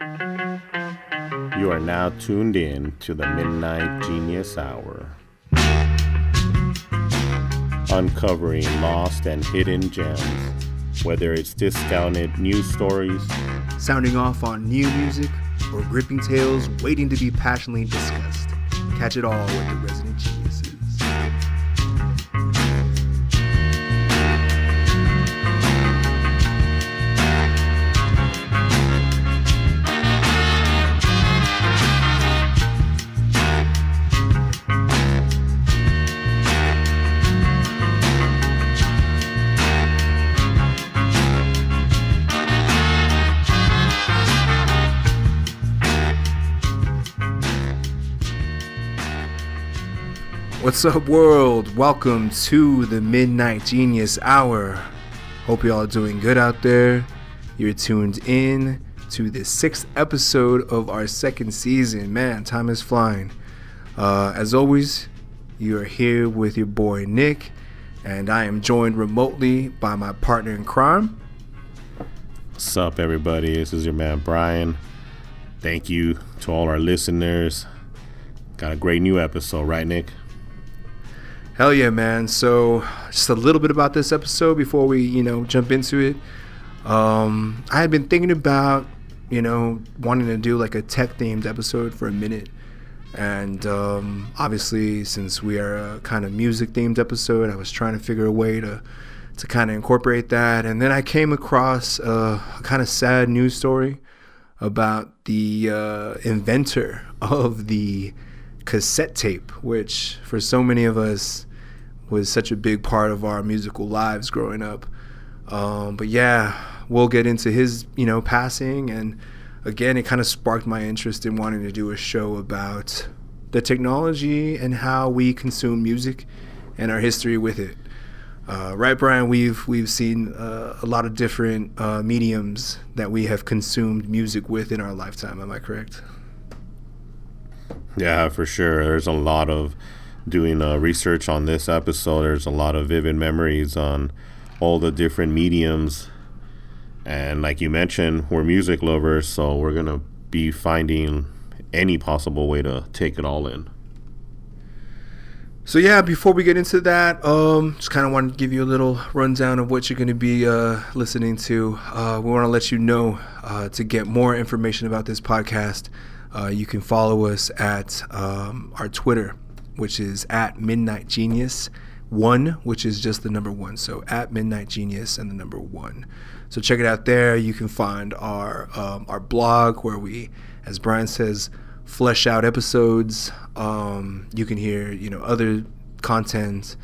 You are now tuned in to the Midnight Genius Hour, uncovering lost and hidden gems, whether it's discounted news stories, sounding off on new music, or gripping tales waiting to be passionately discussed. Catch it all with the What's up, world? Welcome to the Midnight Genius Hour. Hope you all are doing good out there. You're tuned in to the sixth episode of our second season. Man, time is flying. Uh, as always, you are here with your boy Nick, and I am joined remotely by my partner in crime. What's up, everybody? This is your man Brian. Thank you to all our listeners. Got a great new episode, right, Nick? Hell yeah, man. So, just a little bit about this episode before we, you know, jump into it. Um, I had been thinking about, you know, wanting to do like a tech themed episode for a minute. And um, obviously, since we are a kind of music themed episode, I was trying to figure a way to, to kind of incorporate that. And then I came across a, a kind of sad news story about the uh, inventor of the cassette tape, which for so many of us was such a big part of our musical lives growing up. Um, but yeah, we'll get into his, you know, passing, and again, it kind of sparked my interest in wanting to do a show about the technology and how we consume music and our history with it. Uh, right, Brian? We've we've seen uh, a lot of different uh, mediums that we have consumed music with in our lifetime. Am I correct? Yeah, for sure. There's a lot of doing uh, research on this episode, there's a lot of vivid memories on all the different mediums. And like you mentioned, we're music lovers, so we're going to be finding any possible way to take it all in. So yeah, before we get into that, um, just kind of want to give you a little rundown of what you're going to be uh, listening to. Uh, we want to let you know uh, to get more information about this podcast. Uh, you can follow us at um, our Twitter which is at Midnight Genius one, which is just the number one. So at Midnight Genius and the number one. So check it out there. You can find our um, our blog where we, as Brian says, flesh out episodes. Um, you can hear you know other content,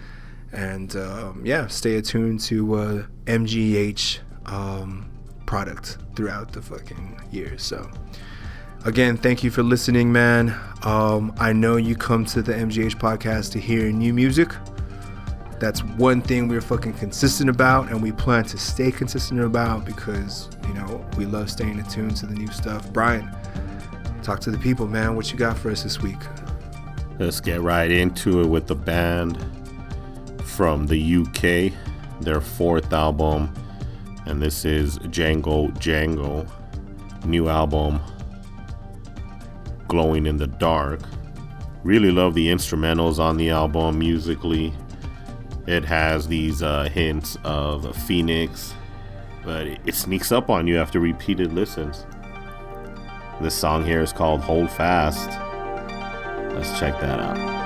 and um, yeah, stay attuned to uh, MGH um, product throughout the fucking year. So again, thank you for listening, man. Um, I know you come to the MGH podcast to hear new music. That's one thing we're fucking consistent about, and we plan to stay consistent about because, you know, we love staying attuned to the new stuff. Brian, talk to the people, man. What you got for us this week? Let's get right into it with the band from the UK, their fourth album, and this is Django Django. New album, glowing in the dark. Really love the instrumentals on the album musically. It has these uh, hints of Phoenix, but it sneaks up on you after repeated listens. This song here is called Hold Fast. Let's check that out.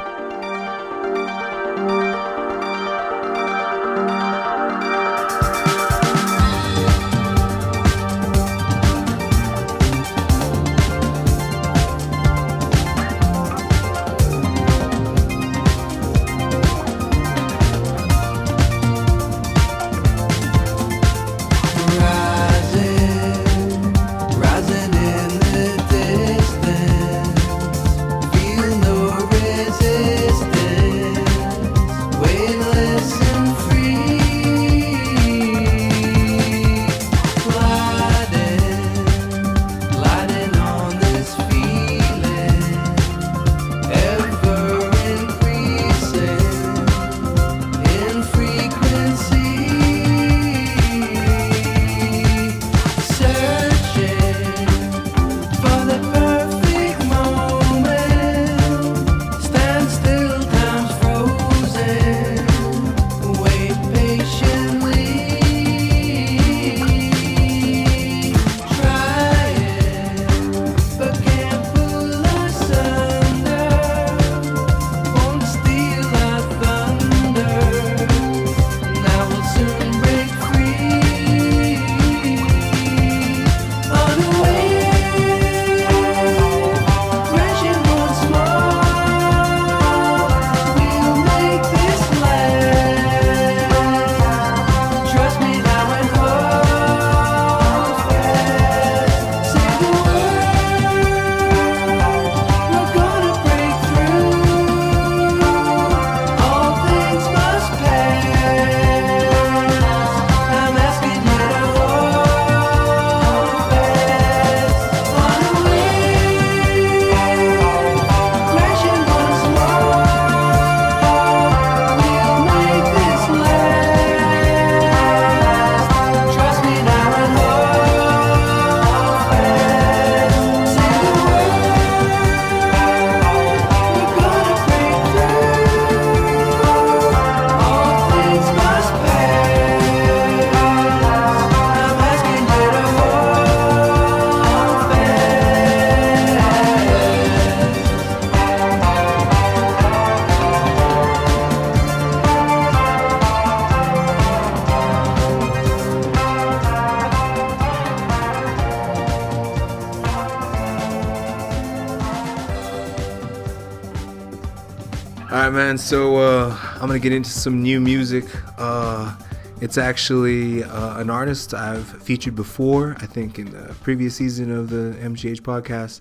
Gonna get into some new music. Uh, it's actually uh, an artist I've featured before. I think in the previous season of the MGH podcast,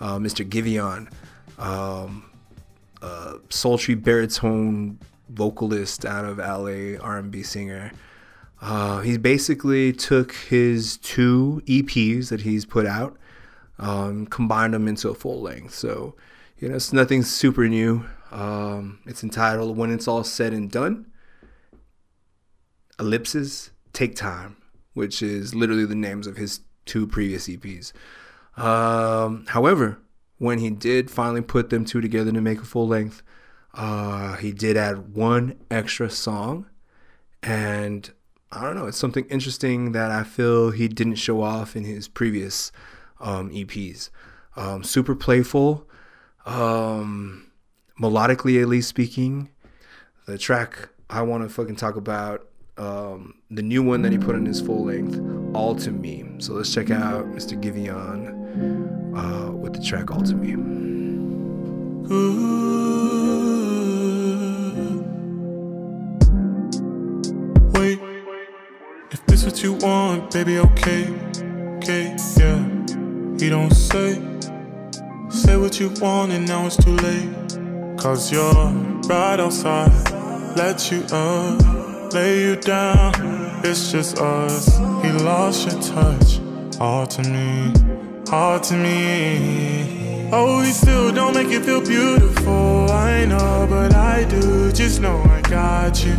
uh, Mr. Giveon, um, sultry baritone vocalist out of LA, R&B singer. Uh, he basically took his two EPs that he's put out, um, combined them into a full length. So, you know, it's nothing super new. Um, it's entitled When It's All Said and Done. Ellipses Take Time, which is literally the names of his two previous EPs. Um, however, when he did finally put them two together to make a full length, uh, he did add one extra song. And I don't know, it's something interesting that I feel he didn't show off in his previous um, EPs. Um, super playful, um, melodically at least speaking. The track I want to fucking talk about, um, the new one that he put in his full length, All to Me. So let's check out Mr. Giveon uh, with the track All to Me. Wait, if this what you want, baby, okay, okay, yeah. He don't say, say what you want, and now it's too late. Cause you're right outside, let you up, lay you down. It's just us. He lost your touch, all to me, all to me. Oh, he still don't make you feel beautiful. I know, but I do. Just know I got you.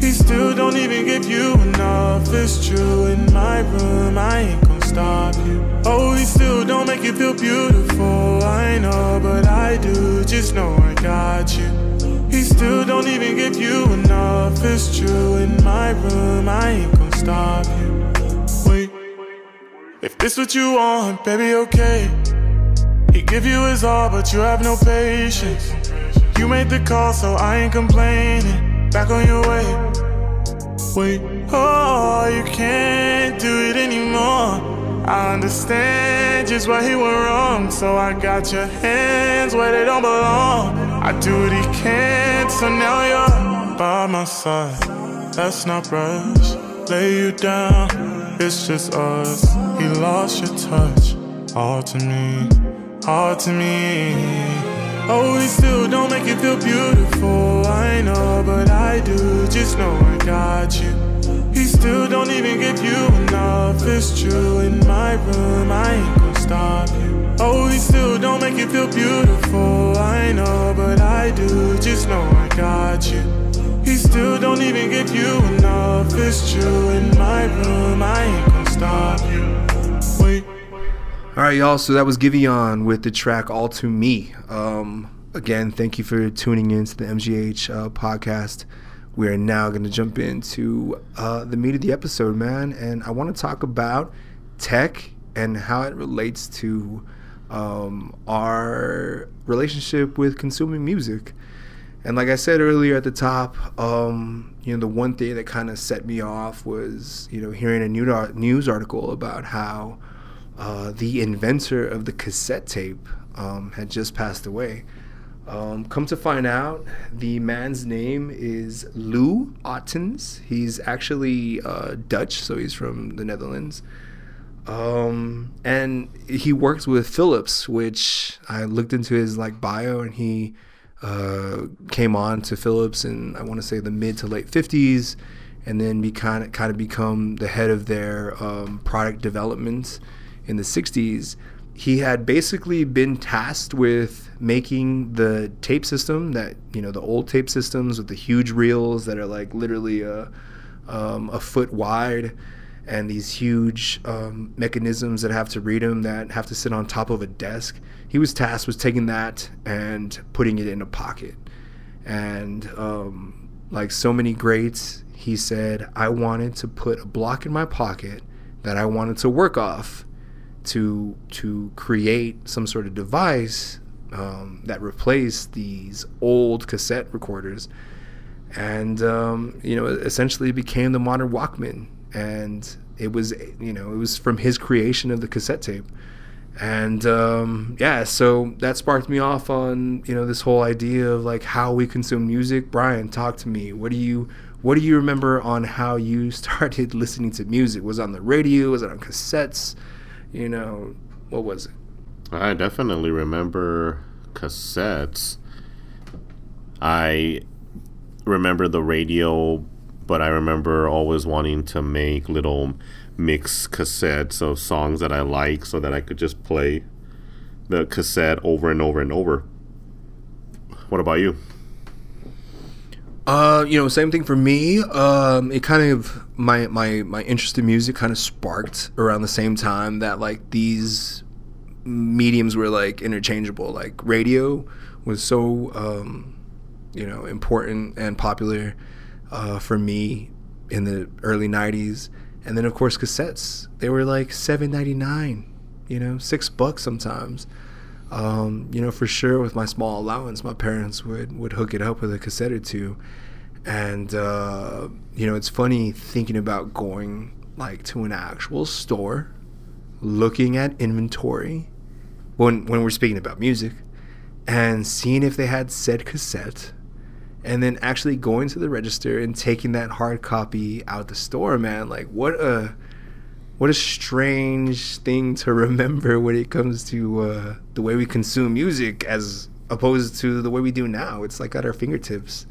He still don't even give you enough. It's true. In my room, I ain't stop you. Oh, he still don't make you feel beautiful. I know, but I do. Just know I got you. He still don't even give you enough. It's true. In my room, I ain't gonna stop you. Wait, if this what you want, baby, okay. He give you his all, but you have no patience. You made the call, so I ain't complaining. Back on your way. Wait, oh, you can't do it anymore. I understand just why he went wrong, so I got your hands where they don't belong. I do what he can, so now you're by my side. Let's not rush, lay you down. It's just us. He lost your touch, all to me, all to me. Oh, he still don't make you feel beautiful. I know, but I do. Just know I got you. Still don't even give you enough. It's true. In my room, I ain't gonna stop you. Oh, he still don't make you feel beautiful. I know, but I do. Just know I got you. He still don't even give you enough. It's true. In my room, I ain't gonna stop you. All right, y'all. So that was Giveon with the track All to Me. Um, again, thank you for tuning in to the MGH uh, podcast. We are now going to jump into uh, the meat of the episode, man. And I want to talk about tech and how it relates to um, our relationship with consuming music. And like I said earlier at the top, um, you know, the one thing that kind of set me off was, you know, hearing a news article about how uh, the inventor of the cassette tape um, had just passed away. Um, come to find out, the man's name is Lou Ottens. He's actually uh, Dutch, so he's from the Netherlands. Um, and he works with Philips, which I looked into his like bio, and he uh, came on to Philips in I want to say the mid to late 50s, and then be kind of kind of become the head of their um, product development in the 60s he had basically been tasked with making the tape system that you know the old tape systems with the huge reels that are like literally a, um, a foot wide and these huge um, mechanisms that have to read them that have to sit on top of a desk. He was tasked with taking that and putting it in a pocket. And um, like so many greats he said i wanted to put a block in my pocket that i wanted to work off to to create some sort of device um, that replaced these old cassette recorders, and um, you know essentially became the modern Walkman. And it was you know it was from his creation of the cassette tape, and um, yeah, so that sparked me off on you know this whole idea of like how we consume music. Brian, talk to me. What do you what do you remember on how you started listening to music? Was it on the radio? Was it on cassettes? You know, what was it? I definitely remember cassettes. I remember the radio, but I remember always wanting to make little mix cassettes of songs that I like so that I could just play the cassette over and over and over. What about you? Uh, you know, same thing for me. Um, it kind of my my my interest in music kind of sparked around the same time that like these mediums were like interchangeable. Like radio was so um, you know important and popular uh, for me in the early '90s, and then of course cassettes. They were like seven ninety nine, you know, six bucks sometimes. Um, you know, for sure, with my small allowance, my parents would would hook it up with a cassette or two, and uh, you know, it's funny thinking about going like to an actual store, looking at inventory, when when we're speaking about music, and seeing if they had said cassette, and then actually going to the register and taking that hard copy out the store. Man, like what a what a strange thing to remember when it comes to uh, the way we consume music as opposed to the way we do now. It's like at our fingertips.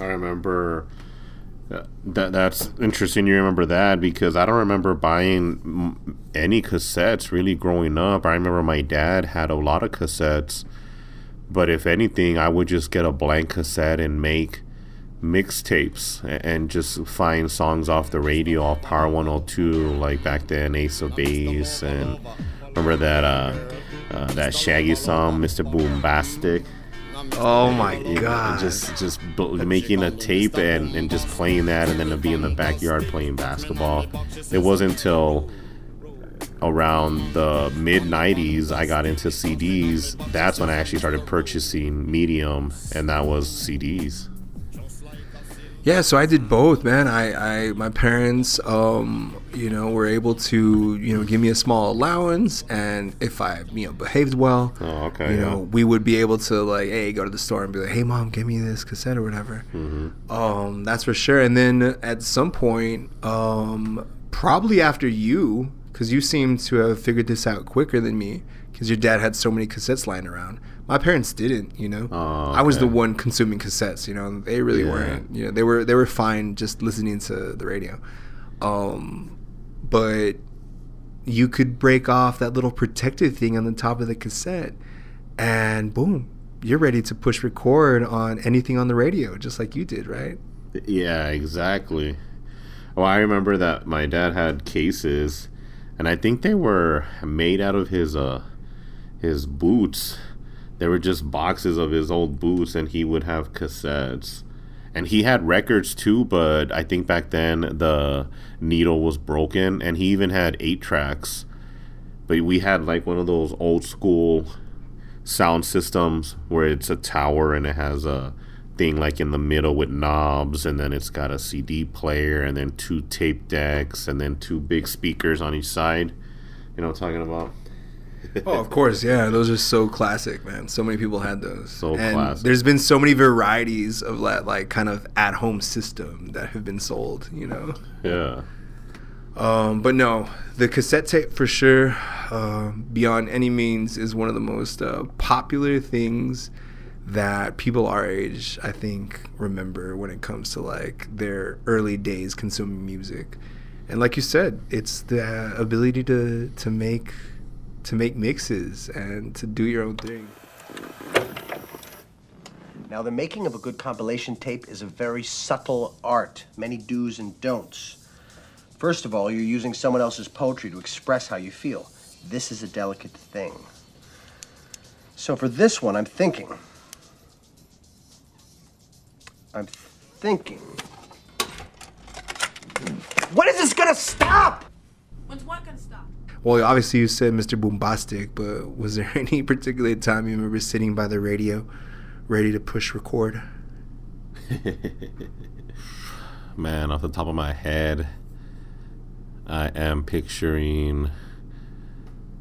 I remember that. That's interesting. You remember that because I don't remember buying any cassettes really growing up. I remember my dad had a lot of cassettes, but if anything, I would just get a blank cassette and make mixtapes and just find songs off the radio off Power 102 like back then Ace of Base and remember that uh, uh that Shaggy song Mr. Boombastic Oh my It- god! just just making a tape and, and just playing that and then to be in the backyard playing basketball it wasn't until around the mid 90s i got into cds that's when i actually started purchasing medium and that was cds Yeah, so I did both, man. I, I my parents, um, you know, were able to, you know, give me a small allowance, and if I, you know, behaved well, Oh, okay, you yeah. know, we would be able to like, hey, go to the store and be like, hey, mom, give me this cassette or whatever. Um, that's for sure. And then at some point, um, probably after you, because you seem to have figured this out quicker than me, because your dad had so many cassettes lying around. My parents didn't, you know. Oh, I was the one consuming cassettes, you know. They really Yeah. weren't, you know. They were they were fine just listening to the radio, um, but you could break off that little protective thing on the top of the cassette, and boom, you're ready to push record on anything on the radio, just like you did, right? Yeah, exactly. Well, I remember that my dad had cases, and I think they were made out of his uh his boots. They were just boxes of his old boots, and he would have cassettes. And he had records too, but I think back then the needle was broken, and he even had eight tracks. But we had like one of those old school sound systems where it's a tower and it has a thing like in the middle with knobs and then it's got a CD player and then two tape decks and then two big speakers on each side. You know what I'm talking about? Oh, of course, yeah. Those are so classic, man. So many people had those. So and classic. There's been so many varieties of that, like kind of at-home system that have been sold. You know. Yeah. Um, but no, the cassette tape for sure, uh, beyond any means, is one of the most uh, popular things that people our age, I think, remember when it comes to like their early days consuming music. And like you said, it's the ability to to make to make mixes and to do your own thing. Now, the making of a good compilation tape is a very subtle art, many do's and don'ts. First of all, you're using someone else's poetry to express how you feel. This is a delicate thing. So for this one, I'm thinking. I'm thinking. When is this gonna stop? When's what gonna stop? Well, obviously you said Mr. Boombastic, but was there any particular time you remember sitting by the radio, ready to push record? Man, off the top of my head, I am picturing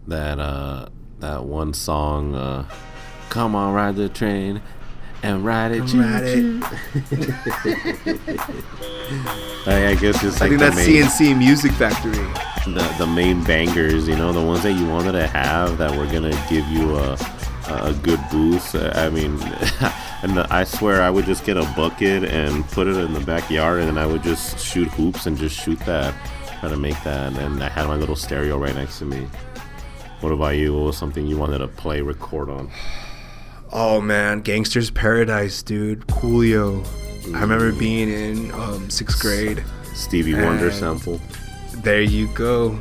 that uh that one song uh come on ride the train and ride it. Come ride choo-choo. Mm-hmm. I, I guess it's I like think that's main, C+C Music Factory. the, the main bangers you know the ones that you wanted to have that were gonna give you a a good boost. I mean and i swear i would just get a bucket and put it in the backyard and then i would just shoot hoops and just shoot that try to make that. And i had my little stereo right next to me. What about you? What was something you wanted to play record on Oh man, Gangster's Paradise, dude. Coolio. I remember being in um, sixth grade. stevie wonder sample There you go.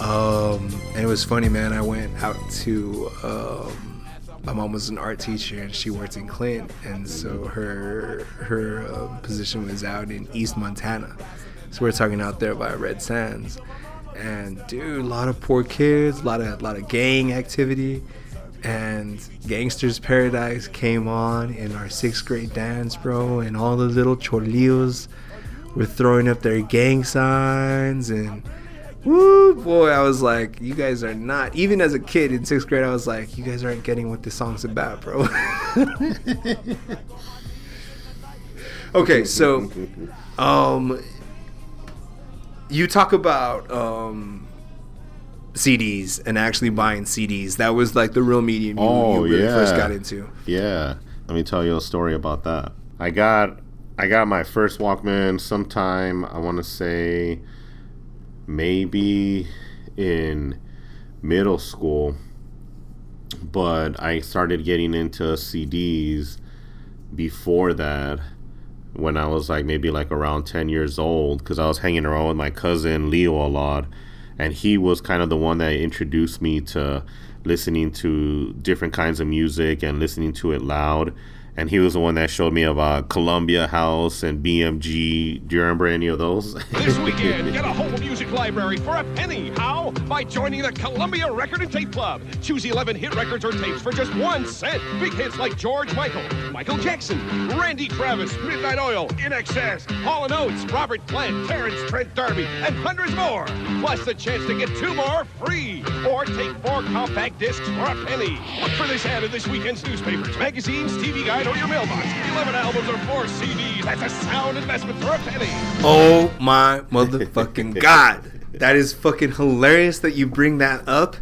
Um, and it was funny, man. I went out to. Um, my mom was an art teacher, and she worked in Clint, and so her her um, position was out in East Montana. So we're talking out there by Red Sands, and dude, a lot of poor kids, a lot of a lot of gang activity, and Gangster's Paradise came on in our sixth grade dance, bro, and all the little chorlillos were throwing up their gang signs and woo boy i was like you guys are not even as a kid in sixth grade i was like you guys aren't getting what this song's about bro. Okay so um you talk about um cds and actually buying cds. That was like the real medium you, Oh, you really first got into. Yeah, let me tell you a story about that. I got I got my first Walkman sometime I want to say maybe in middle school, but I started getting into CDs before that when I was like maybe like around 10 years old because I was hanging around with my cousin Leo a lot and he was kind of the one that introduced me to listening to different kinds of music and listening to it loud and he was the one that showed me about uh, Columbia House and BMG. Do you remember any of those? This weekend, get a whole music library for a penny. How? By joining the Columbia Record and Tape Club. Choose 11 hit records or tapes for just one cent. Big hits like George Michael, Michael Jackson, Randy Travis, Midnight Oil, INXS, Hall & Oates, Robert Plant, Terence Trent D'Arby, and hundreds more. Plus the chance to get two more free. Or take four compact discs for a penny. Look for this ad in this weekend's newspapers, magazines, TV guide, or your mailbox. 11 albums or four CDs. That's a sound investment for a penny. Oh my motherfucking god. That is fucking hilarious that you bring that up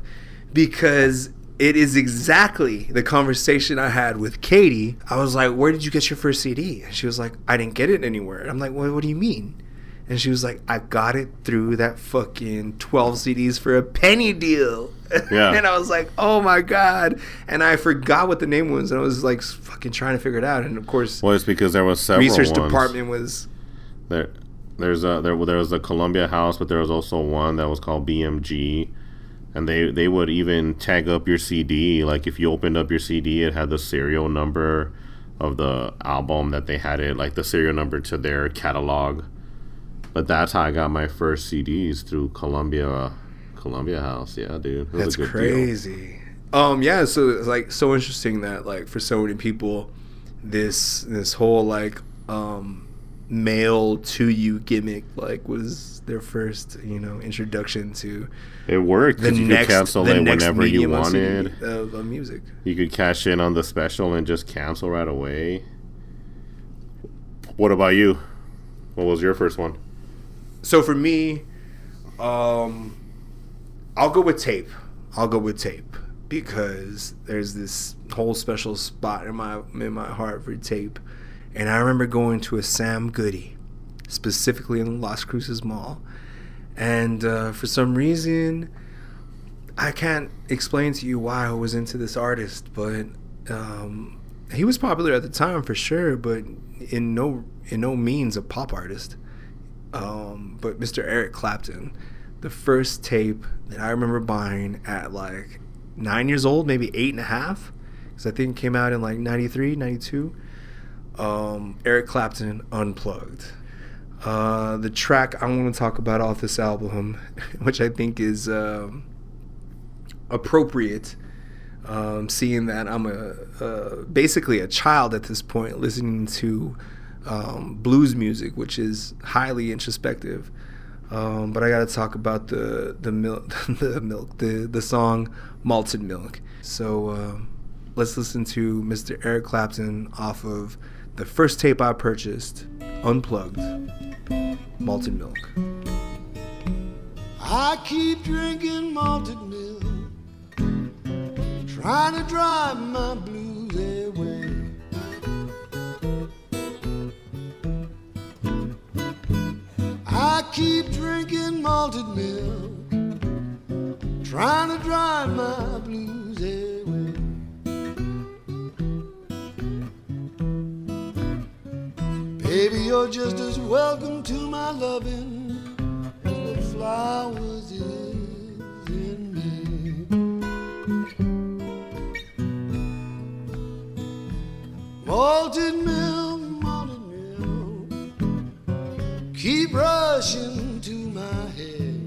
because it is exactly the conversation I had with Katie. I was like, Where did you get your first CD? And she was like, I didn't get it anywhere. And I'm like, well, What do you mean? And she was like, I got it through that fucking 12 CDs for a penny deal. Yeah. and I was like, oh my God. And I forgot what the name was. And I was like, fucking trying to figure it out. And of course, well, it's because there was several research ones. department was There, there's a there there was the Columbia House, but there was also one that was called BMG, and they they would even tag up your CD. Like if you opened up your CD, it had the serial number of the album that they had it, like the serial number to their catalog. But that's how I got my first CDs through Columbia Columbia House. Yeah, dude, It was That's good deal. crazy. Um, yeah. So it's like so interesting that like for so many people, this this whole like um mail to you gimmick like was their first you know introduction to It worked the because you next could cancel the it next whenever you wanted. of, of music. You could cash in on the special and just cancel right away. What about you? What was your first one? So for me, um, I'll go with tape. I'll go with tape because there's this whole special spot in my in my heart for tape. And I remember going to a Sam Goody, specifically in Las Cruces Mall, and uh, for some reason, I can't explain to you why I was into this artist, but um, he was popular at the time for sure, but in no in no means a pop artist um, but Mr. Eric Clapton, the first tape that I remember buying at like nine years old, maybe eight and a half, because I think it came out in like 93, 92. Um, Eric Clapton Unplugged. Uh, the track I want to talk about off this album, which I think is um, appropriate, um, seeing that I'm a, a basically a child at this point, listening to um, blues music, which is highly introspective. Um, but I gotta talk about the the milk, the milk, the the song "Malted Milk." So um, let's listen to Mr. Eric Clapton off of the first tape I purchased, Unplugged, "Malted Milk." I keep drinking malted milk, trying to drive my blues away. I keep drinking malted milk, trying to drive my blues away. Baby, you're just as welcome to my loving as the flowers is in me. Malted milk, keep rushing to my head.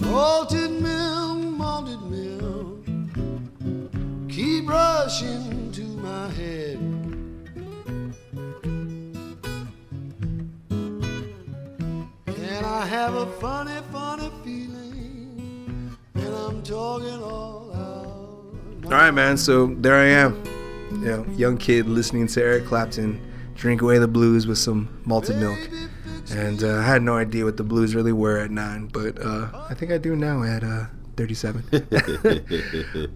Malted milk, malted milk, keep rushing to my head. And I have a funny, funny feeling, and I'm talking all out. All right, man. So there I am, you know, young kid listening to Eric Clapton drink away the blues with some malted milk, and uh, I had no idea what the blues really were at nine, but uh, I think I do now at uh, 37.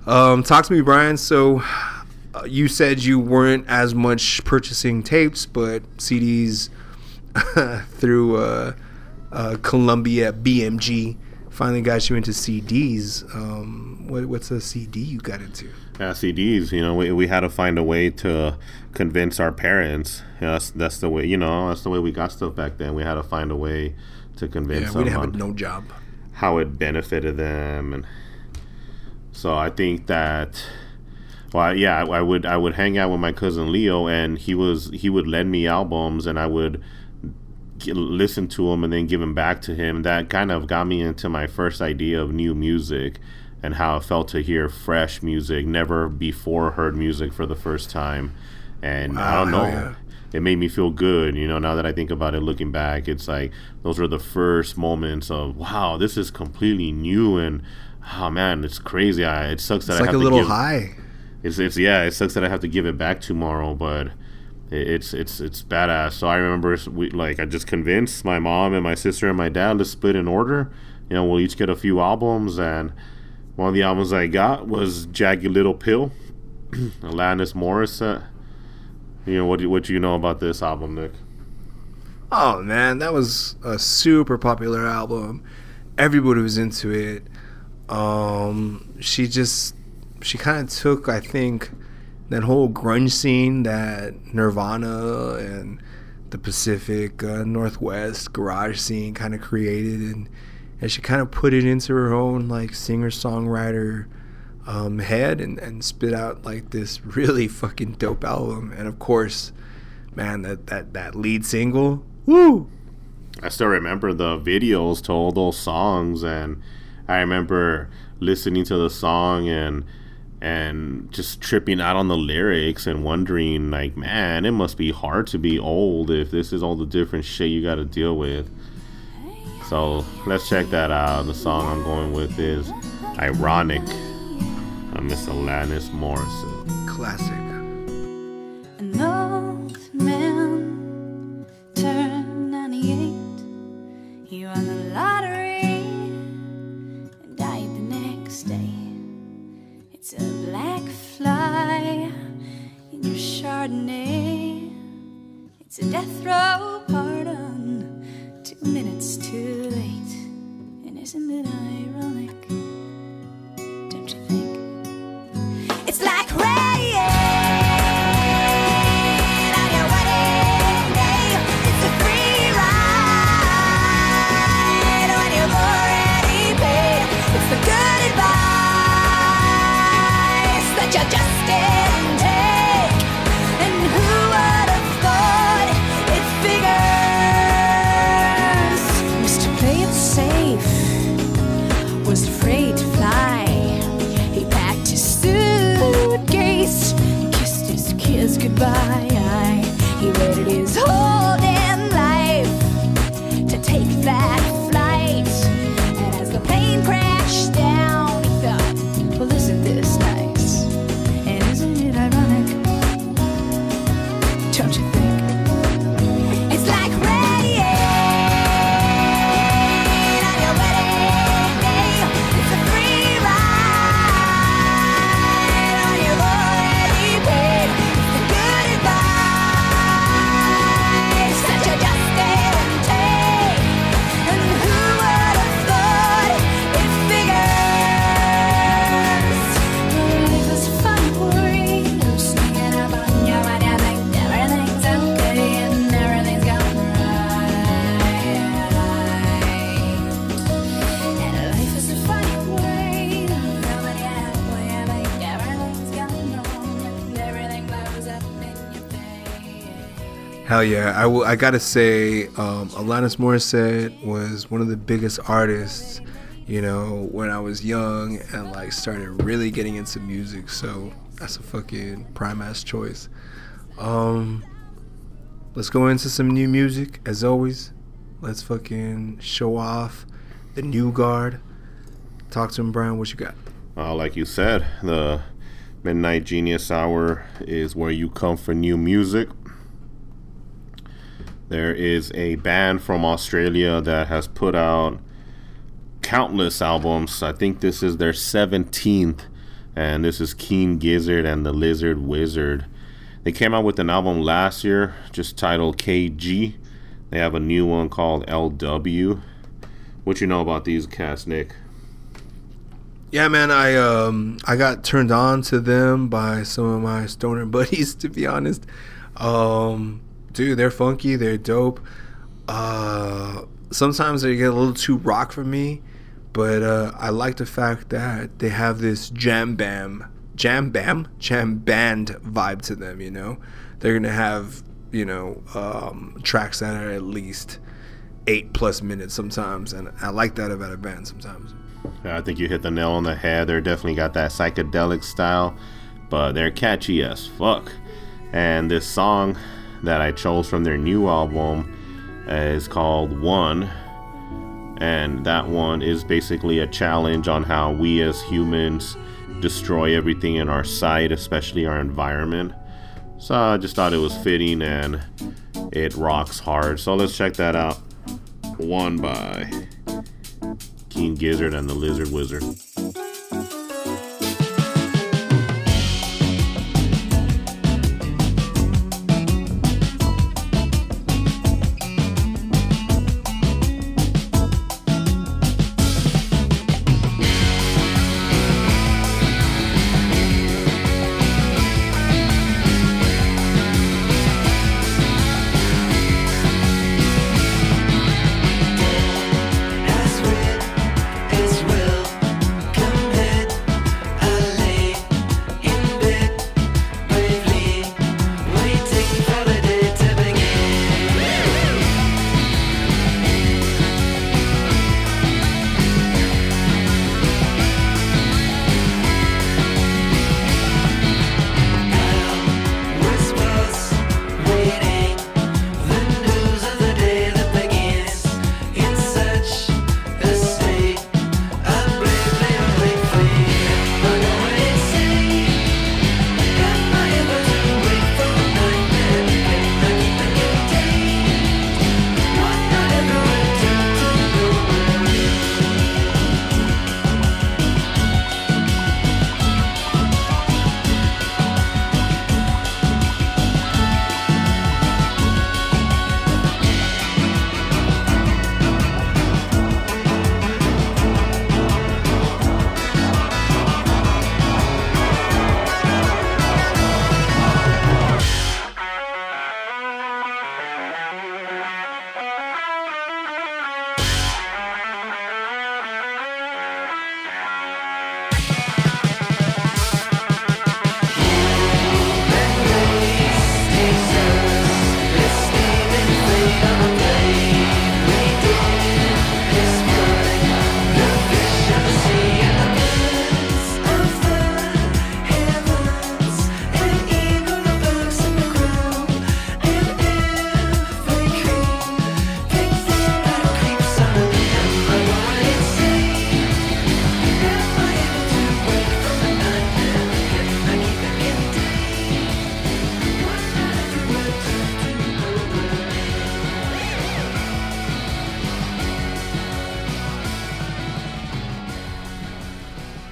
um, talk to me, Brian. So uh, you said you weren't as much purchasing tapes, but CDs through uh, uh, Columbia BMG finally got you into CDs. Um, what, what's a CD you got into? Yeah, CDs. You know, we, we had to find a way to convince our parents. You know, that's that's the way. You know, that's the way we got stuff back then. We had to find a way to convince Yeah, we didn't have a no job. how it benefited them, and so I think that. Well, yeah, I, I would I would hang out with my cousin Leo, and he was he would lend me albums, and I would listen to them and then give them back to him. That kind of got me into my first idea of new music and how it felt to hear fresh music, never before heard music for the first time. And I don't know, oh, yeah. it made me feel good. You know, now that I think about it, looking back, it's like those were the first moments of wow, this is completely new and. Oh man, it's crazy. I, it sucks that It's I like have a to little give, high. it's, it's yeah, it sucks that I have to give it back tomorrow, but it, it's it's it's badass. So I remember we like I just convinced my mom and my sister and my dad to split an order. You know, we'll each get a few albums, and one of the albums I got was Jagged Little Pill, Alanis Morissette. You know what? do- What do you know about this album, Nick? Oh man, that was a super popular album. Everybody was into it. Um, she just she kind of took, I think, that whole grunge scene that Nirvana and the Pacific uh, Northwest garage scene kind of created, and and she kind of put it into her own like singer songwriter um, head, and and spit out like this really fucking dope album. And of course, man, that that that lead single, woo! I still remember the videos to all those songs, and I remember listening to the song and and just tripping out on the lyrics and wondering, like, man, it must be hard to be old if this is all the different shit you got to deal with. So let's check that out. The song I'm going with is "Ironic" by Miss Alanis Morissette. Classic. An old man turned 98. He won the lottery and died the next day. It's a black fly in your Chardonnay. It's a death row pardon, two minutes too late. And isn't it ironic? Hell yeah! I. I gotta say, um, Alanis Morissette was one of the biggest artists, you know, when I was young and like started really getting into music. So that's a fucking prime ass choice. Um, let's go into some new music as always. Let's fucking show off the new guard. Talk to him, Brian. What you got? Uh, like you said, the Midnight Genius Hour is where you come for new music. There is a band from Australia that has put out countless albums. I think this is their 17th, and this is King Gizzard and the Lizard Wizard. They came out with an album last year, just titled KG. They have a new one called LW. What you know about these cats, Nick? Yeah, man, I um I got turned on to them by some of my stoner buddies. To be honest, um, dude, they're funky, they're dope. Uh, sometimes they get a little too rock for me, but uh, I like the fact that they have this jam bam, jam bam, jam band vibe to them. You know, they're gonna have you know um, tracks that are at least eight plus minutes sometimes, and I like that about a band sometimes. I think you hit the nail on the head. They're definitely got that psychedelic style, but they're catchy as fuck. And this song that I chose from their new album is called One. And that one is basically a challenge on how we as humans destroy everything in our sight, especially our environment. So I just thought it was fitting and it rocks hard. So let's check that out. One by King Gizzard and the Lizard Wizard.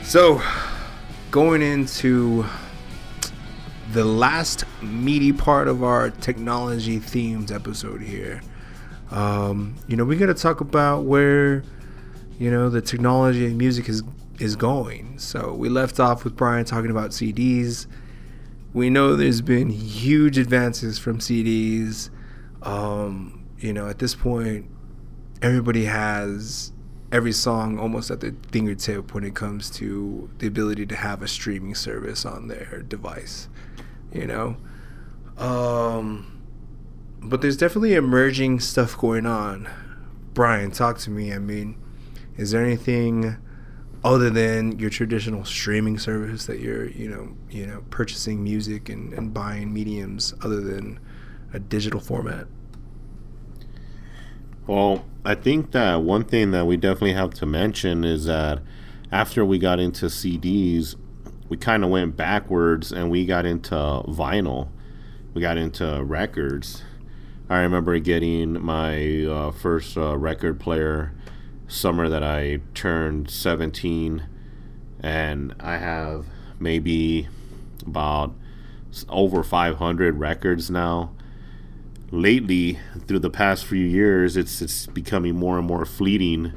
So, going into the last meaty part of our technology themed episode here, um, you know, we got to talk about where, you know, the technology and music is is going. So we left off with Brian talking about CDs. We know there's been huge advances from CDs. Um, you know, at this point, everybody has every song almost at the fingertip when it comes to the ability to have a streaming service on their device. You know, um, but there's definitely emerging stuff going on. Brian, talk to me. I mean, is there anything other than your traditional streaming service that you're, you know, you know, purchasing music and, and buying mediums other than a digital format? Well, I think that one thing that we definitely have to mention is that after we got into CDs, we kind of went backwards and we got into vinyl. We got into records. I remember getting my uh, first uh, record player summer that I turned 17, and I have maybe about over 500 records now lately through the past few years it's it's becoming more and more fleeting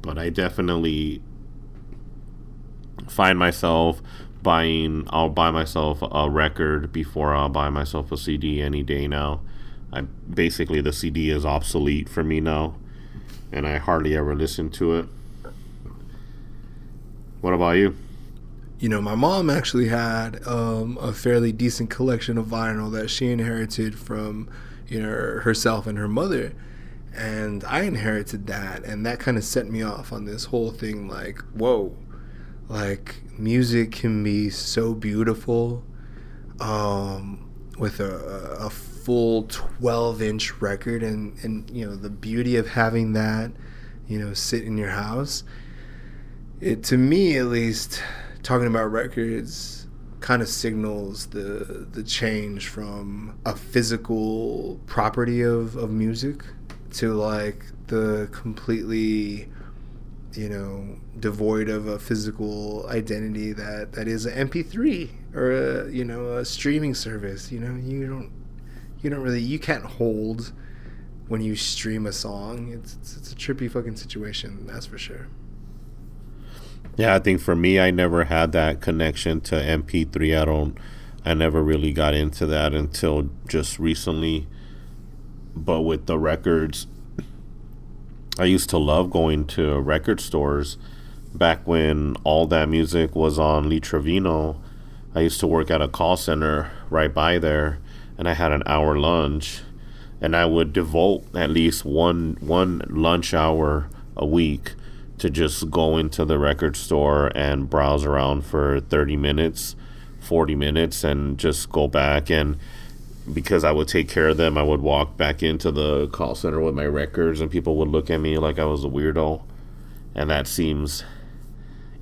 but i definitely find myself buying i'll buy myself a record before i'll buy myself a cd any day now. I basically the cd is obsolete for me now and i hardly ever listen to it. What about you You know, my mom actually had um, a fairly decent collection of vinyl that she inherited from, you know, herself and her mother. And I inherited that, and that kind of set me off on this whole thing like, whoa, like music can be so beautiful um, with a, a full 12 inch record, and, and, you know, the beauty of having that, you know, sit in your house it to me at least talking about records kind of signals the the change from a physical property of, of music to like the completely you know devoid of a physical identity that that is an mp3 or a you know a streaming service. You know you don't you don't really you can't hold when you stream a song. It's it's, it's a trippy fucking situation that's for sure Yeah, I think for me, I never had that connection to MP3. I don't, I never really got into that until just recently. But with the records, I used to love going to record stores back when all that music was on Lee Trevino. I used to work at a call center right by there, and I had an hour lunch, and I would devote at least one one lunch hour a week to just go into the record store and browse around for 30 minutes, 40 minutes, and just go back. And because I would take care of them, I would walk back into the call center with my records, and people would look at me like I was a weirdo. And that seems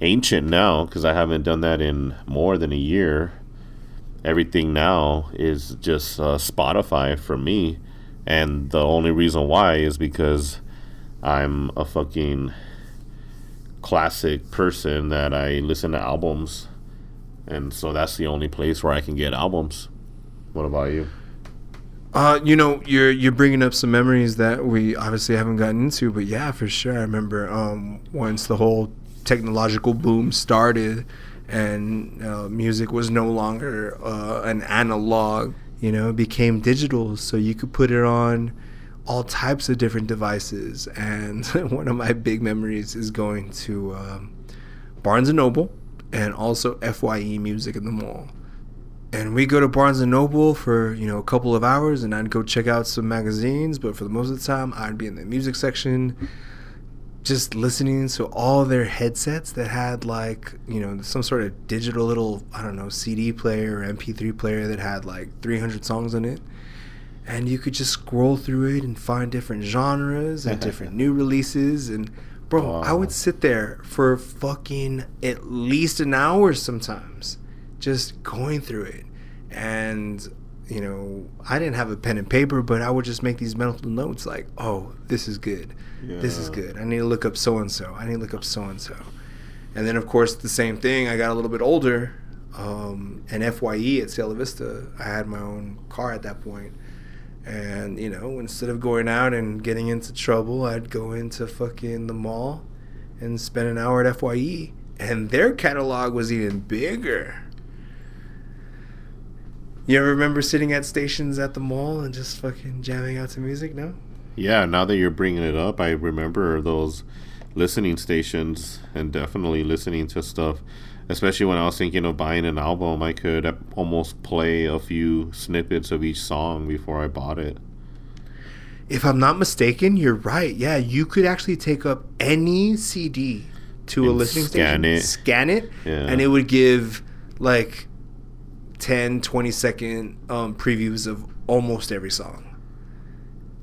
ancient now because I haven't done that in more than a year. Everything now is just uh, Spotify for me. And the only reason why is because I'm a fucking classic person that I listen to albums. And so that's the only place where I can get albums. What about you? Uh, you know, you're you're bringing up some memories that we obviously haven't gotten into, but yeah, for sure. I remember um, once the whole technological boom started, and uh, music was no longer uh, an analog. You know, it became digital, so you could put it on all types of different devices. And one of my big memories is going to um, Barnes and Noble, and also Fye Music in the mall and we go to Barnes and Noble for you know a couple of hours, and I'd go check out some magazines. But for the most of the time, I'd be in the music section, just listening to all their headsets that had like you know some sort of digital little I don't know CD player or MP3 player that had like 300 songs in it. And you could just scroll through it and find different genres and different new releases. And bro, I would sit there for fucking at least an hour sometimes just going through it. And, you know, I didn't have a pen and paper, but I would just make these mental notes like, oh, this is good. This is good. I need to look up so and so. I need to look up so and so. And then, of course, the same thing. I got a little bit older. Um, and FYE at Cielo Vista, I had my own car at that point. And, you know, instead of going out and getting into trouble, I'd go into fucking the mall and spend an hour at FYE. And their catalog was even bigger. You ever remember sitting at stations at the mall and just fucking jamming out to music? No? Yeah, now that you're bringing it up, I remember those listening stations and definitely listening to stuff. Especially when I was thinking of buying an album, I could almost play a few snippets of each song before I bought it. if I'm not mistaken, you're right. Yeah, you could actually take up any CD to a listening scan station, it. scan it, Yeah. and it would give like 10, 20 second um, previews of almost every song.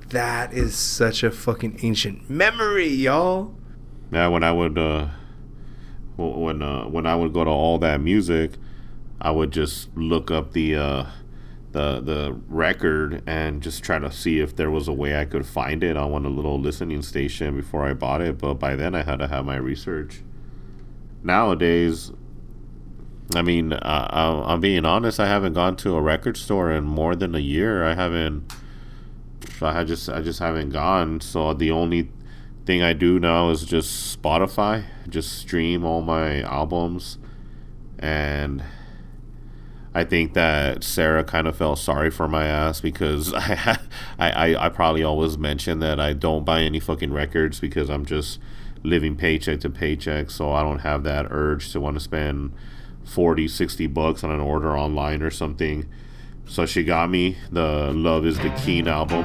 That is such a fucking ancient memory, y'all. Yeah, when I would uh when uh when I would go to all that music, I would just look up the uh the the record and just try to see if there was a way I could find it on the little listening station before I bought it, but by then I had to have my research. Nowadays I mean, I, I'm being honest. I haven't gone to a record store in more than a year. I haven't. I just, I just haven't gone. So the only thing I do now is just Spotify. Just stream all my albums, and I think that Sarah kind of felt sorry for my ass because I, I, I, probably always mention that I don't buy any fucking records because I'm just living paycheck to paycheck. So I don't have that urge to want to spend 40, 60 bucks on an order online or something. So she got me the Love is the King album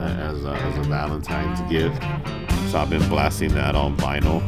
uh, as a, as a Valentine's gift. So I've been blasting that on vinyl.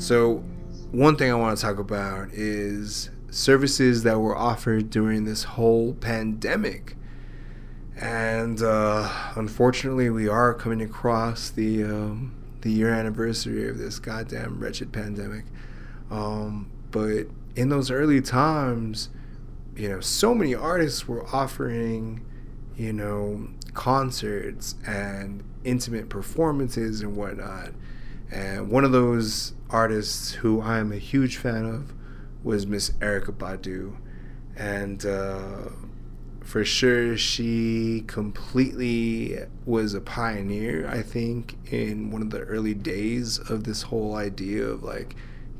So, one thing I want to talk about is services that were offered during this whole pandemic. And uh, unfortunately, we are coming across the um, the year anniversary of this goddamn wretched pandemic. Um, but in those early times, you know, so many artists were offering, you know, concerts and intimate performances and whatnot. And one of those artists who I am a huge fan of was Miss Erykah Badu. and uh, for sure she completely was a pioneer. I think in one of the early days of this whole idea of like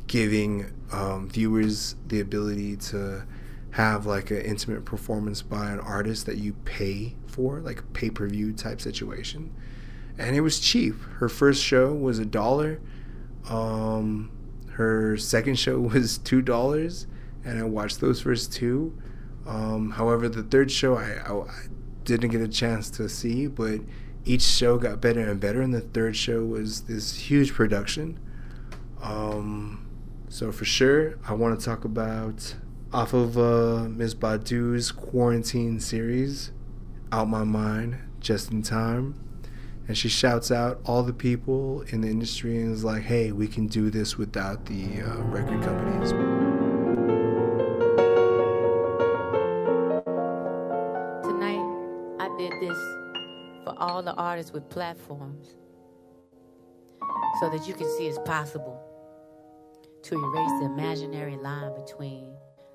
giving um, viewers the ability to have like an intimate performance by an artist that you pay for, like pay per view type situation. And it was cheap. Her first show was a dollar. Um, her second show was two dollars, and I watched those first two. Um, however, the third show I, I, I didn't get a chance to see, but each show got better and better, and the third show was this huge production. Um, so for sure, I want to talk about off of uh, Ms. Badu's quarantine series, "Out My Mind," just in time, and she shouts out all the people in the industry and is like, "Hey, we can do this without the uh, record companies." Tonight, I did this for all the artists with platforms so that you can see it's possible to erase the imaginary line between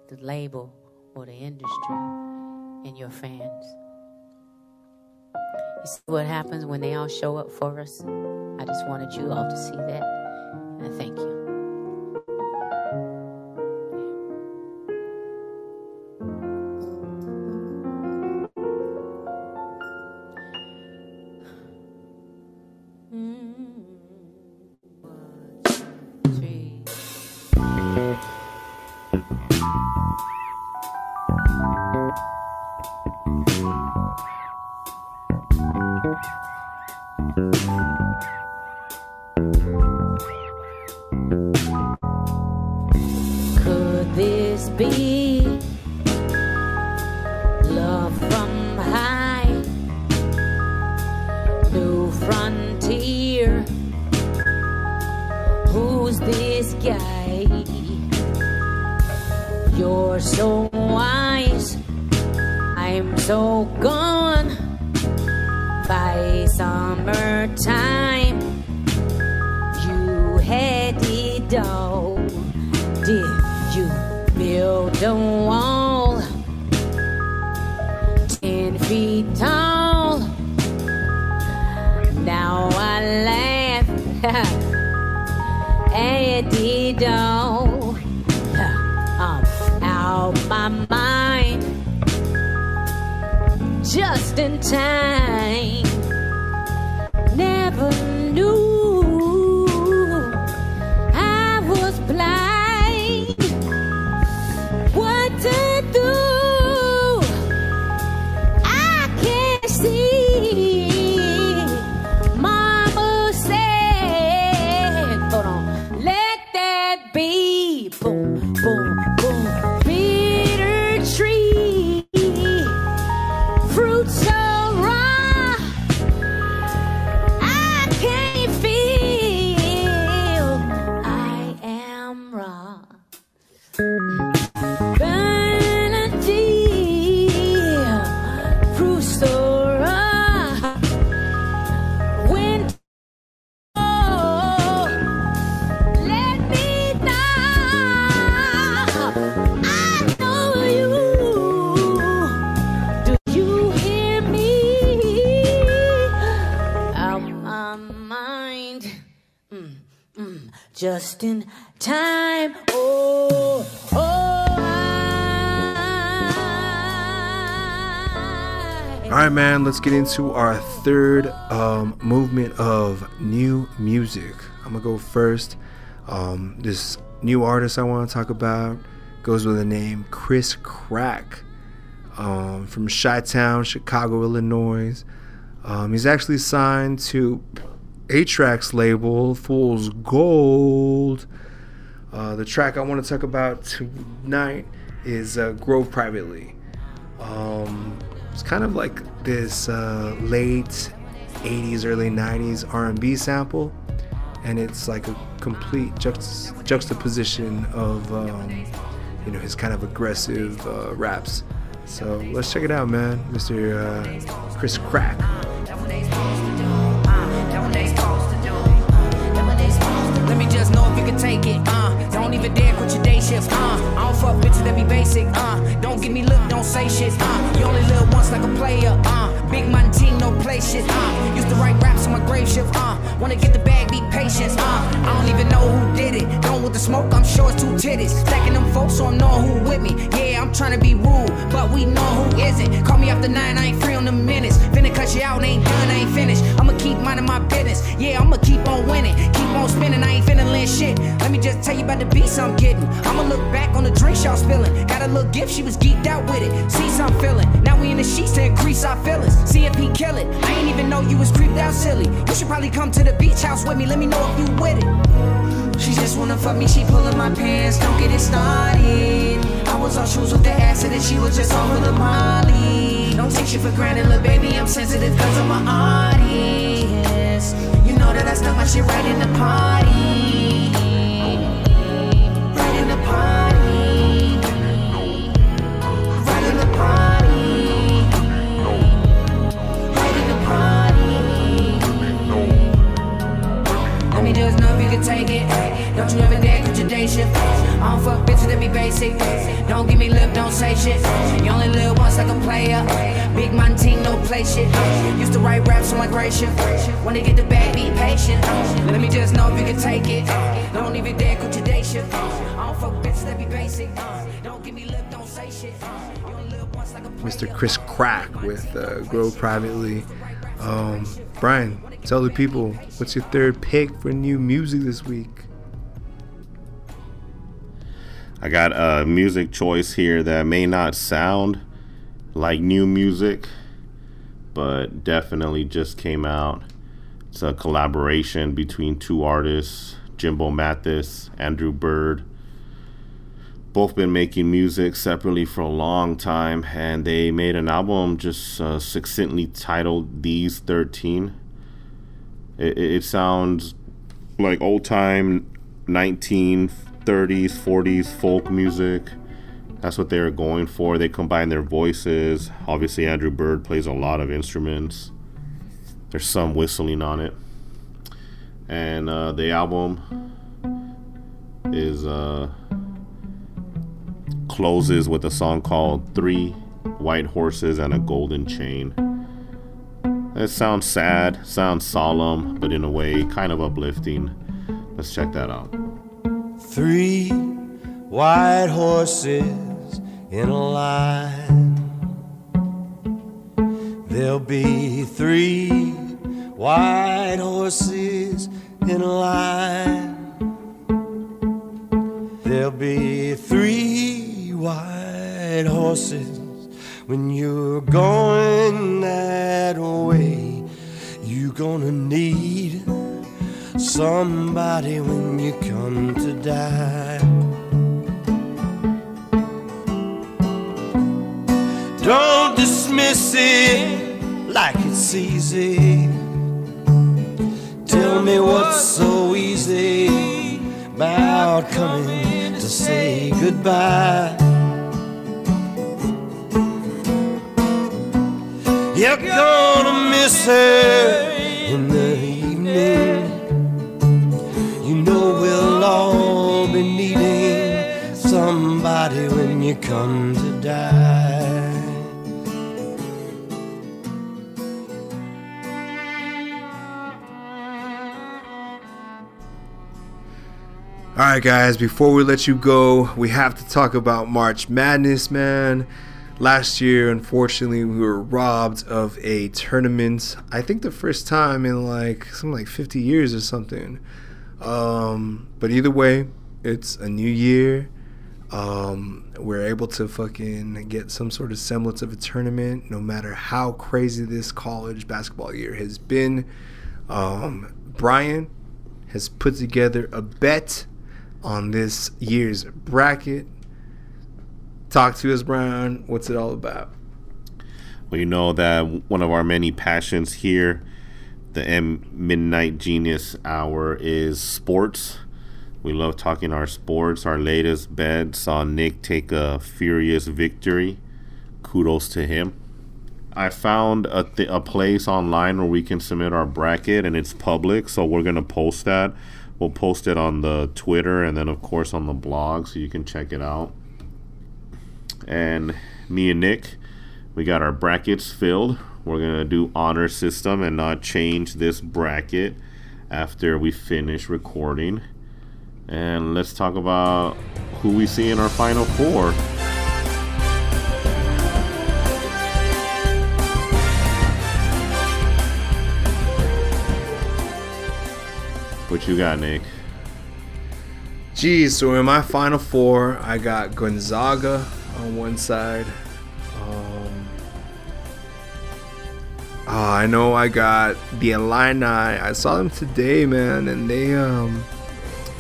the label or the industry and your fans. You see what happens when they all show up for us? I just wanted you all to see that, and I thank you. Who's this guy? You're so wise. I'm so gone by summertime. You had it all. Did you build a wall? It. I'm out my mind. Just in time. Just in time. Oh, oh. I- All right, man. Let's get into our third um, movement of new music. I'm gonna go first. Um, this new artist I want to talk about goes with the name Chris Crack um, from Chi-Town, Chicago, Illinois. Um, he's actually signed to A-Trak's label, Fool's Gold. Uh, the track I want to talk about tonight is uh, Grove Privately. Um, it's kind of like this uh, late 80s, early 90s R&B sample, and it's like a complete juxt- juxtaposition of um, you know his kind of aggressive uh, raps. So let's check it out, man, Mr. Uh, Chris Crack. Take it. Uh, don't even dare quit your day spaceships, uh. I don't fuck bitches that be basic, uh. Don't give me look, don't say shit, uh. You only live once like a player, uh. Big money team, no play shit, uh. Used to write raps on my grave shift, uh. Wanna get the bag, be patient, uh. I don't even know who did it. Done with the smoke, I'm sure it's two titties. Stacking them folks, so I know who with me. Yeah, I'm trying to be rude, but we know who isn't. Call me after nine, I ain't free on the minutes. Finna cut you out, ain't done, I ain't finished. I'ma keep minding my business. Yeah, I'ma keep on winning. Keep on spinning, I ain't finna lend shit. Let me just tell you about the beats I'm getting. I'ma look back on the drinks y'all spilling. Got a little gift, she was geeked out with it. See I'm feeling. Now we in the sheets to increase our feelings. See if he kill it. I ain't even know you was creeped out silly. You should probably come to the beach house with me. Let me know if you with it. She just wanna fuck me, she pulling my pants, don't get it started. I was on shoes with the acid and she was just on with the molly. Don't take shit for granted, look baby, I'm sensitive cause I'm an artist. You know that I stuck my shit right in the party. Team, shit. Used to write raps on my gray shift. When they get the bag, be patient. Let me just know if you can take it. Don't even dare quit your day shift. I don't fuck bitches that be basic. Don't give me lip, don't say shit. You only live once like a Mr. Chris Crack with uh, Grow Privately. Um, Brian, tell the people what's your third pick for new music this week? I got a music choice here that may not sound like new music, but definitely just came out. It's a collaboration between two artists, Jimbo Mathus, Andrew Bird. Both been making music separately for a long time, and they made an album just uh, succinctly titled These 13. It, it, sounds like old time 1930s, 40s folk music. That's what they're going for. They combine their voices. Obviously, Andrew Bird plays a lot of instruments. There's some whistling on it. And uh, the album is uh, closes with a song called Three White Horses and a Golden Chain. It sounds sad, sounds solemn, but in a way kind of uplifting. Let's check that out. Three white horses in a line. There'll be three white horses in a line. There'll be three white horses when you're going that way. You're gonna need somebody when you come to die. Don't dismiss it like it's easy. Tell me what's so easy about coming to say goodbye. You're gonna miss her in the evening. You know we'll all be needing somebody when you come to die. All right, guys, before we let you go, we have to talk about March Madness, man. Last year, unfortunately, we were robbed of a tournament. I think the first time in like something like 50 years or something. Um, but either way, it's a new year. Um, we're able to fucking get some sort of semblance of a tournament, no matter how crazy this college basketball year has been. Um, Brian has put together a bet on this year's bracket. Talk to us, Brian. What's it all about? Well, you know that one of our many passions here, the M Midnight Genius Hour, is sports. We love talking our sports. Our latest bet saw Nick take a furious victory. Kudos to him. I found a, th- a place online where we can submit our bracket and it's public, so we're going to post that. We'll post it on the Twitter and then of course on the blog so you can check it out. And me and Nick, we got our brackets filled. We're gonna do honor system and not change this bracket after we finish recording. And let's talk about who we see in our final four. What you got, Nick? Geez, so in my final four, I got Gonzaga on one side. Um, ah, I know I got the Illini. I saw them today, man, and they um,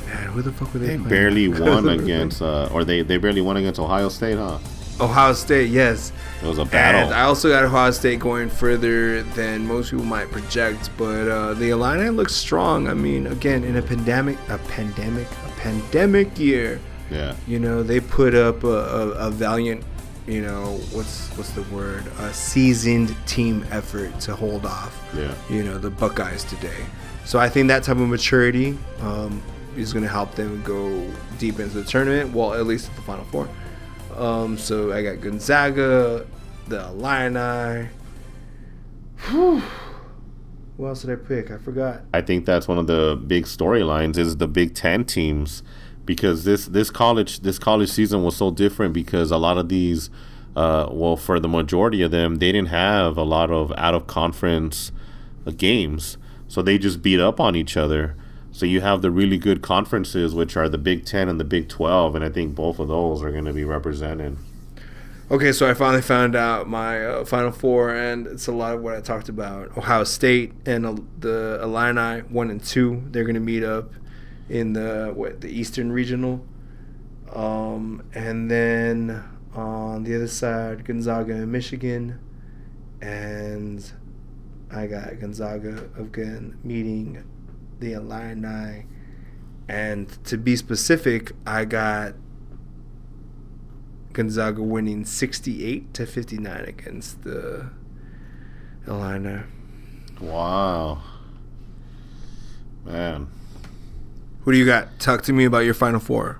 man, who the fuck were they? They playing? barely won against, uh, or they, they barely won against Ohio State, huh? Ohio State. Yes, It was a battle. And I also got Ohio State going further than most people might project, but uh, the Illini looks strong. I mean, again, in a pandemic, a pandemic, a pandemic year, yeah. you know, they put up a, a, a valiant, you know, what's what's the word, a seasoned team effort to hold off, Yeah. you know, the Buckeyes today. So I think that type of maturity um, is going to help them go deep into the tournament. Well, at least the Final Four. Um, so I got Gonzaga, the Illini. Whew. Who else did I pick? I forgot. I think that's one of the big storylines is the Big Ten teams because this this college this college season was so different because a lot of these uh, well for the majority of them they didn't have a lot of out of conference uh, games so they just beat up on each other so you have the really good conferences which are the Big Ten and the Big Twelve and I think both of those are going to be represented. Okay, so I finally found out my uh, Final Four, and it's a lot of what I talked about. Ohio State and uh, the Illini, one and two, they're going to meet up in the what the Eastern Regional, um, and then on the other side, Gonzaga and Michigan, and I got Gonzaga again meeting the Illini, and to be specific, I got Gonzaga winning 68 to 59 against the Illini. Wow, man. Who do you got? Talk to me about your final four.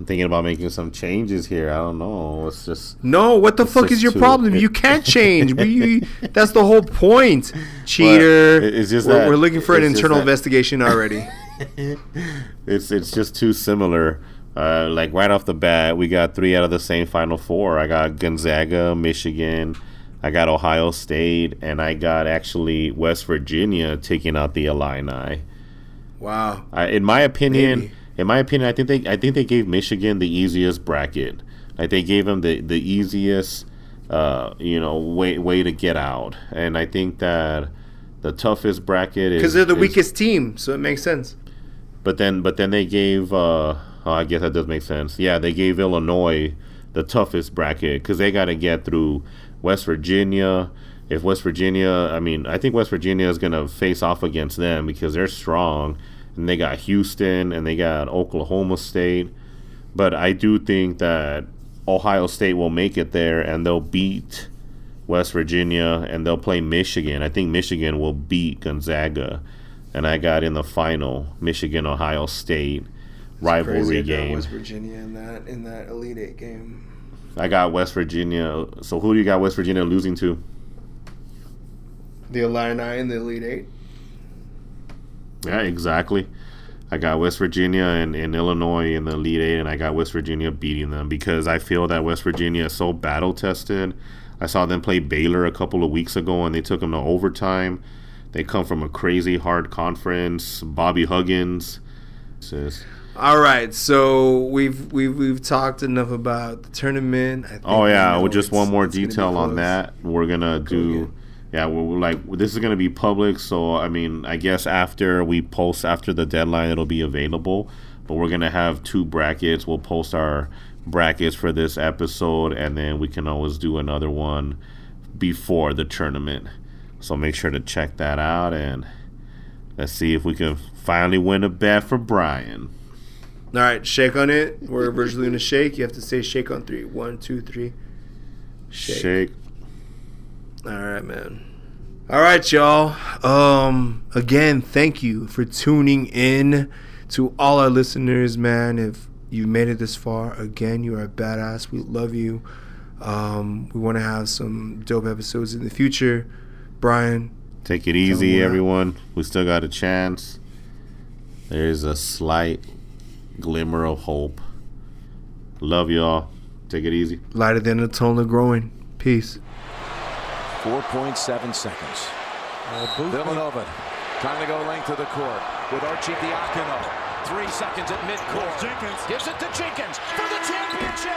I'm thinking about making some changes here. I don't know. It's just No, what the fuck is your problem? You can't change. we, that's the whole point. Cheater. it- it's just we're, that- we're looking for an internal investigation already. it's it's just too similar. Uh, like right off the bat, we got three out of the same Final Four. I got Gonzaga, Michigan, I got Ohio State, and I got actually West Virginia taking out the Illini. wow. I, in my opinion, Maybe. In my opinion, I think they I think they gave Michigan the easiest bracket. Like they gave them the the easiest, uh, you know, way way to get out. And I think that the toughest bracket is Because they're the is- weakest team, so it makes sense. but then, but then they gave. Uh, oh, I guess that does make sense. Yeah, they gave Illinois the toughest bracket because they got to get through West Virginia. If West Virginia, I mean, I think West Virginia is gonna face off against them because they're strong, and they got Houston and they got Oklahoma State. But I do think that Ohio State will make it there and they'll beat West Virginia and they'll play Michigan. I think Michigan will beat Gonzaga. And I got in the final Michigan Ohio State rivalry Crazy game. West Virginia in that in that Elite Eight game. I got West Virginia. So who do you got West Virginia losing to? The Illini in the Elite Eight. Yeah, exactly. I got West Virginia and, and Illinois in the Elite Eight, and I got West Virginia beating them because I feel that West Virginia is so battle tested. I saw them play Baylor a couple of weeks ago, and they took them to overtime. They come from a crazy hard conference. Bobby Huggins. Just- All right, so we've we've we've talked enough about the tournament. I think Oh yeah, well, just one more it's gonna be detail on that. We're gonna do, yeah, we're, we're like this is gonna be public, so I mean, I guess after we post after the deadline, it'll be available. But we're gonna have two brackets. We'll post our brackets for this episode, and then we can always do another one before the tournament. So make sure to check that out, and let's see if we can finally win a bet for Brian. All right, shake on it. We're virtually gonna shake. You have to say shake on three. One, two, three. Shake. Shake. All right, man. All right, y'all. Um, again, thank you for tuning in to all our listeners, man, if you made it this far, again, you are a badass. We love you. Um, we want to have some dope episodes in the future. Brian, Take it easy, everyone. We still got a chance. There's a slight glimmer of hope. Love y'all. Take it easy. lighter than a tunnel growing. Peace. 4.7 seconds. Uh, Villanova trying to go length of the court with Arcidiacono. Three seconds at midcourt. Jenkins gives it to Jenkins for the championship.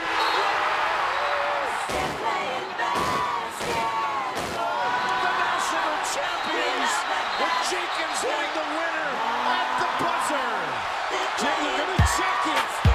The national champions with Jenkins hitting the winner at the buzzer. Jim,